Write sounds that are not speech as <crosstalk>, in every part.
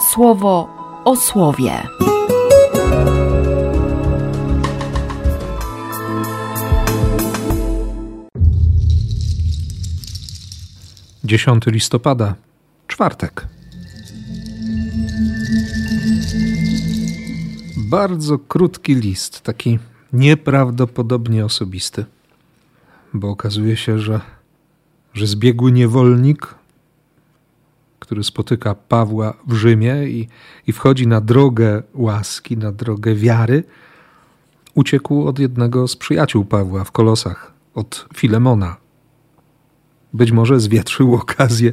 słowo o słowie. Dziesiąty listopada, czwartek. Bardzo krótki list, taki nieprawdopodobnie osobisty, bo okazuje się, że, że zbiegły niewolnik który spotyka Pawła w Rzymie i, i wchodzi na drogę łaski, na drogę wiary, uciekł od jednego z przyjaciół Pawła w Kolosach, od Filemona. Być może zwietrzył <laughs> okazję,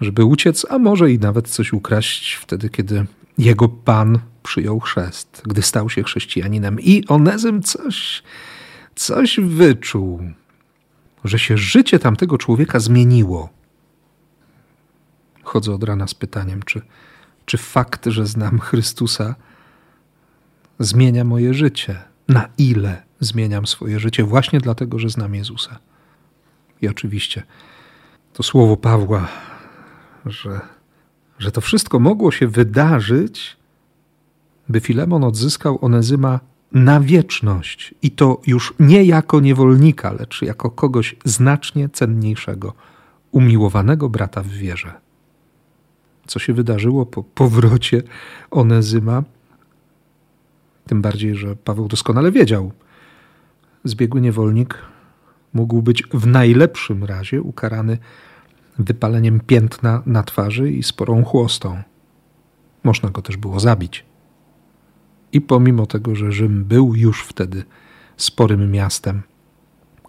żeby uciec, a może i nawet coś ukraść wtedy, kiedy jego pan przyjął chrzest, gdy stał się chrześcijaninem. I Onezym coś, coś wyczuł, że się życie tamtego człowieka zmieniło chodzę od rana z pytaniem, czy, czy fakt, że znam Chrystusa, zmienia moje życie. Na ile zmieniam swoje życie, właśnie dlatego, że znam Jezusa. I oczywiście to słowo Pawła, że, że to wszystko mogło się wydarzyć, by Filemon odzyskał Onezyma na wieczność i to już nie jako niewolnika, lecz jako kogoś znacznie cenniejszego, umiłowanego brata w wierze co się wydarzyło po powrocie Onezyma. Tym bardziej, że Paweł doskonale wiedział. Zbiegły niewolnik mógł być w najlepszym razie ukarany wypaleniem piętna na twarzy i sporą chłostą. Można go też było zabić. I pomimo tego, że Rzym był już wtedy sporym miastem,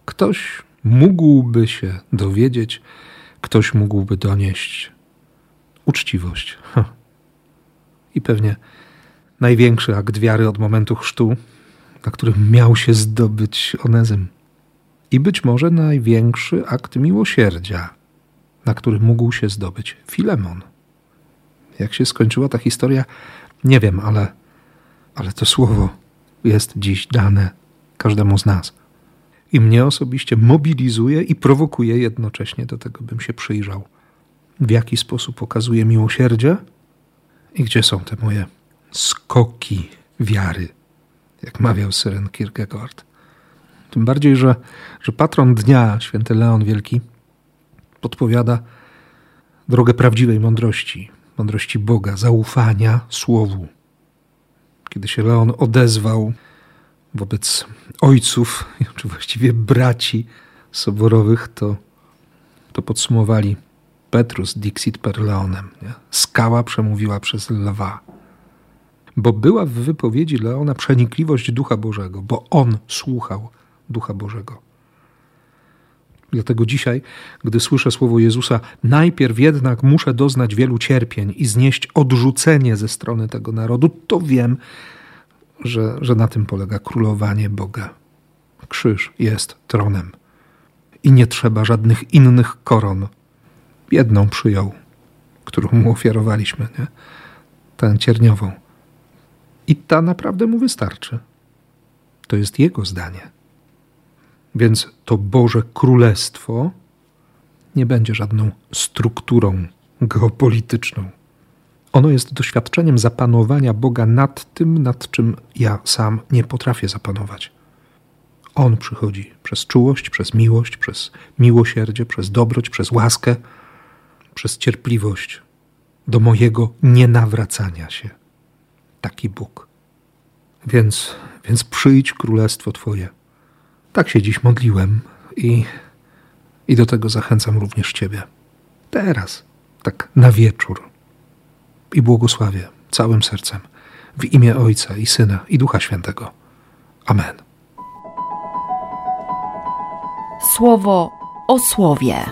ktoś mógłby się dowiedzieć, ktoś mógłby donieść uczciwość. I pewnie największy akt wiary od momentu chrztu, na którym miał się zdobyć Onezym. I być może największy akt miłosierdzia, na którym mógł się zdobyć Filemon. Jak się skończyła ta historia, nie wiem, ale, ale to słowo jest dziś dane każdemu z nas. I mnie osobiście mobilizuje i prowokuje jednocześnie do tego, bym się przyjrzał w jaki sposób okazuje miłosierdzie i gdzie są te moje skoki wiary, jak mawiał Syren Kierkegaard. Tym bardziej, że, że patron dnia, święty Leon Wielki, podpowiada drogę prawdziwej mądrości, mądrości Boga, zaufania Słowu. Kiedy się Leon odezwał wobec ojców, <laughs> czy właściwie braci soborowych, to, to podsumowali – Petrus dixit per leonem. Nie? Skała przemówiła przez lwa. Bo była w wypowiedzi Leona przenikliwość Ducha Bożego, bo on słuchał Ducha Bożego. Dlatego dzisiaj, gdy słyszę słowo Jezusa, najpierw jednak muszę doznać wielu cierpień i znieść odrzucenie ze strony tego narodu, to wiem, że, że na tym polega królowanie Boga. Krzyż jest tronem i nie trzeba żadnych innych koron jedną przyjął, którą mu ofiarowaliśmy, nie? tę cierniową. I ta naprawdę mu wystarczy. To jest jego zdanie. Więc to Boże Królestwo nie będzie żadną strukturą geopolityczną. Ono jest doświadczeniem zapanowania Boga nad tym, nad czym ja sam nie potrafię zapanować. On przychodzi przez czułość, przez miłość, przez miłosierdzie, przez dobroć, przez łaskę przez cierpliwość do mojego nienawracania się. Taki Bóg. Więc, więc przyjdź królestwo Twoje. Tak się dziś modliłem i, i do tego zachęcam również Ciebie. Teraz, tak na wieczór. I błogosławię całym sercem w imię Ojca i Syna i Ducha Świętego. Amen. Słowo o słowie.